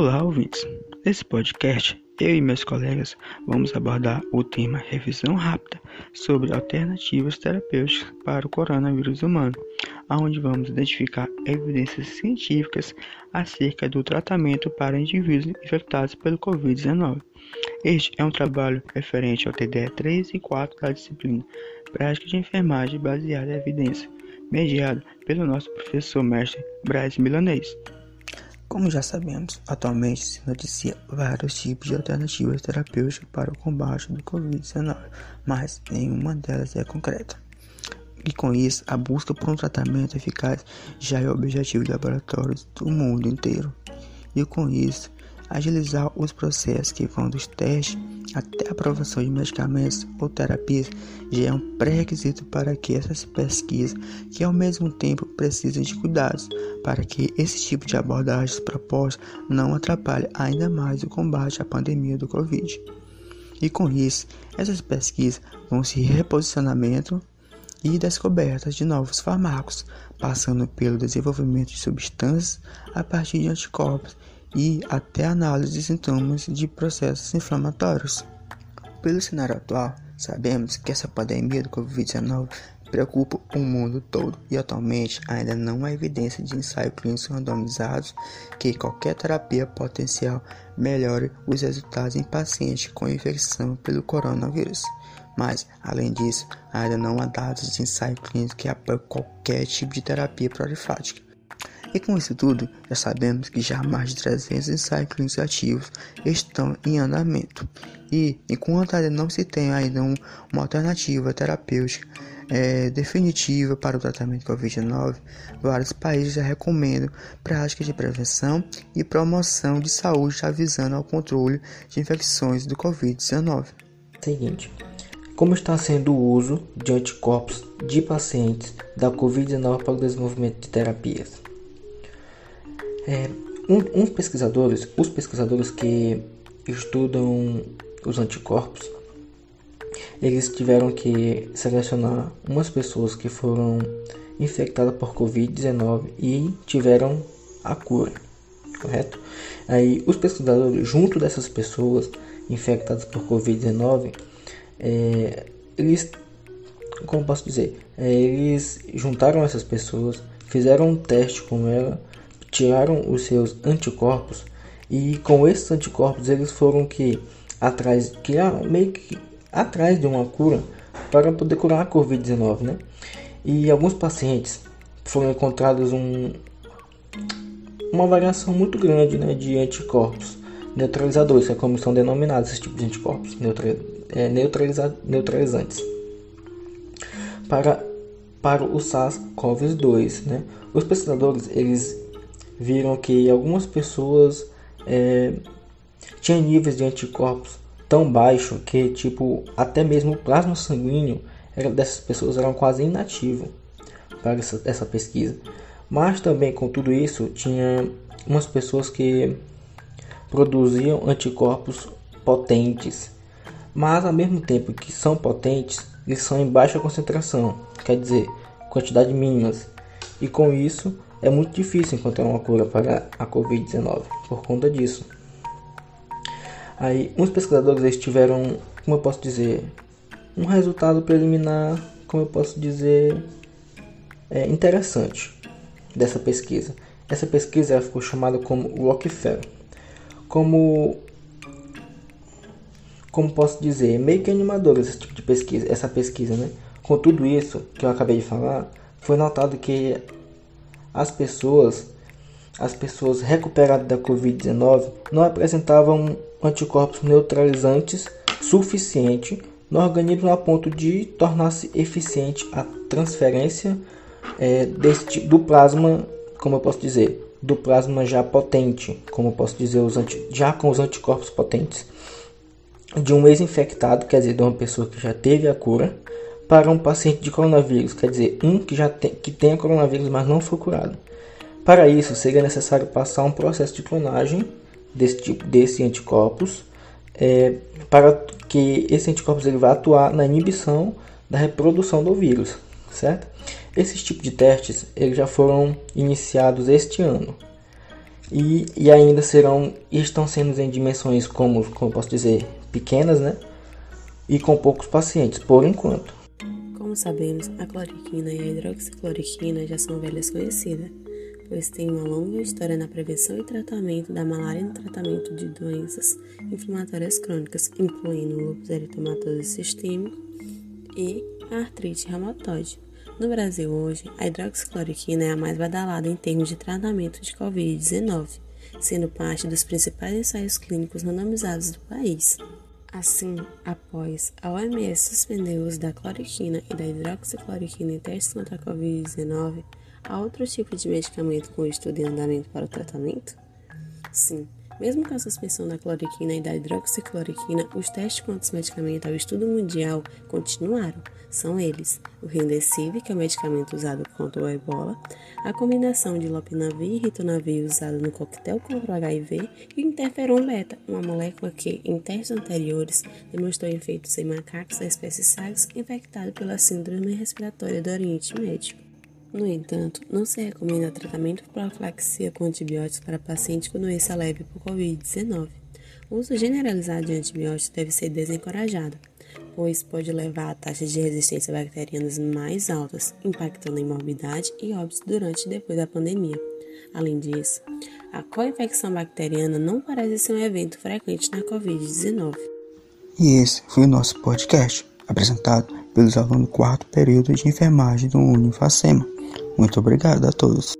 Olá, ouvintes! Nesse podcast, eu e meus colegas vamos abordar o tema revisão rápida sobre alternativas terapêuticas para o coronavírus humano, onde vamos identificar evidências científicas acerca do tratamento para indivíduos infectados pelo Covid-19. Este é um trabalho referente ao TDE 3 e 4 da disciplina Prática de Enfermagem baseada em evidência, mediado pelo nosso professor mestre Braz Milanês. Como já sabemos, atualmente se noticia vários tipos de alternativas terapêuticas para o combate do Covid-19, mas nenhuma delas é concreta. E com isso, a busca por um tratamento eficaz já é o objetivo de laboratórios do mundo inteiro. E com isso, agilizar os processos que vão dos testes até a aprovação de medicamentos ou terapias já é um pré-requisito para que essas pesquisas, que ao mesmo tempo precisam de cuidados, para que esse tipo de abordagens propostas não atrapalhe ainda mais o combate à pandemia do Covid. E com isso, essas pesquisas vão se reposicionamento e descobertas de novos fármacos, passando pelo desenvolvimento de substâncias a partir de anticorpos e até análise de sintomas de processos inflamatórios. Pelo cenário atual, sabemos que essa pandemia do Covid-19 preocupa o mundo todo e atualmente ainda não há evidência de ensaios clínicos randomizados que qualquer terapia potencial melhore os resultados em pacientes com infecção pelo coronavírus. Mas, além disso, ainda não há dados de ensaio clínico que apoiem qualquer tipo de terapia prolifática. E com isso tudo, já sabemos que já mais de 300 ensaios clínicos ativos estão em andamento. E enquanto ainda não se tem ainda um, uma alternativa terapêutica é, definitiva para o tratamento de Covid-19, vários países já recomendam práticas de prevenção e promoção de saúde avisando ao controle de infecções do Covid-19. Seguinte, como está sendo o uso de anticorpos de pacientes da Covid-19 para o desenvolvimento de terapias? É, um, um pesquisadores, os pesquisadores que estudam os anticorpos, eles tiveram que selecionar umas pessoas que foram infectadas por Covid-19 e tiveram a cura, correto? Aí os pesquisadores, junto dessas pessoas infectadas por Covid-19, é, eles, como posso dizer, é, eles juntaram essas pessoas, fizeram um teste com ela tiraram os seus anticorpos e com esses anticorpos eles foram que atrás que meio que atrás de uma cura para poder curar a COVID-19, né? E alguns pacientes foram encontrados um, uma variação muito grande né, de anticorpos neutralizadores, que é como são denominados esses tipos de anticorpos neutra, é, neutraliza, neutralizantes para para o SARS-CoV-2, né? Os pesquisadores eles viram que algumas pessoas é, tinham níveis de anticorpos tão baixos que tipo até mesmo o plasma sanguíneo dessas pessoas eram quase inativo para essa, essa pesquisa. Mas também com tudo isso tinha umas pessoas que produziam anticorpos potentes, mas ao mesmo tempo que são potentes, eles são em baixa concentração, quer dizer, quantidade mínimas. E com isso é muito difícil encontrar uma cura para a Covid-19 por conta disso. Aí, uns pesquisadores eles tiveram, como eu posso dizer, um resultado preliminar, como eu posso dizer, é, interessante dessa pesquisa. Essa pesquisa ficou chamada como Rockefeller. Como como posso dizer, meio que animador esse tipo de pesquisa, essa pesquisa, né? Com tudo isso que eu acabei de falar, foi notado que as pessoas, as pessoas recuperadas da Covid-19 não apresentavam anticorpos neutralizantes suficiente no organismo a ponto de tornar-se eficiente a transferência é, desse, do plasma, como eu posso dizer, do plasma já potente, como eu posso dizer, os anti, já com os anticorpos potentes, de um ex-infectado, quer dizer, de uma pessoa que já teve a cura, para um paciente de coronavírus, quer dizer, um que já tem, que tenha coronavírus, mas não foi curado. Para isso, seria necessário passar um processo de clonagem desse tipo, desse anticorpos, é, para que esse anticorpos ele vá atuar na inibição da reprodução do vírus, certo? Esses tipos de testes eles já foram iniciados este ano. e, e ainda serão estão sendo em dimensões como, como posso dizer pequenas, né? E com poucos pacientes, por enquanto. Como sabemos, a cloriquina e a hidroxicloroquina já são velhas conhecidas, pois têm uma longa história na prevenção e tratamento da malária no tratamento de doenças inflamatórias crônicas, incluindo o lúpus eritematoso sistêmico e a artrite reumatoide. No Brasil hoje, a hidroxicloroquina é a mais badalada em termos de tratamento de Covid-19, sendo parte dos principais ensaios clínicos randomizados do país. Assim, após a OMS suspender o uso da cloroquina e da hidroxicloroquina em testes contra a Covid-19, há outro tipo de medicamento com estudo em andamento para o tratamento? Sim, mesmo com a suspensão da cloroquina e da hidroxicloroquina, os testes contra os medicamentos ao estudo mundial continuaram. São eles: o Remdesivir, que é o medicamento usado contra o ebola, a combinação de lopinavir e ritonavir usado no coquetel contra o HIV e o interferon beta, uma molécula que, em testes anteriores, demonstrou efeitos em macacos da espécie SARS infectados pela síndrome respiratória do Oriente Médio. No entanto, não se recomenda tratamento profilaxia com antibióticos para pacientes com doença leve por Covid-19. O uso generalizado de antibióticos deve ser desencorajado, pois pode levar a taxas de resistência bacterianas mais altas, impactando em morbidade e óbitos durante e depois da pandemia. Além disso, a co-infecção bacteriana não parece ser um evento frequente na Covid-19. E esse foi o nosso podcast, apresentado pelos alunos do quarto período de enfermagem do Unifacema. Muito obrigado a todos.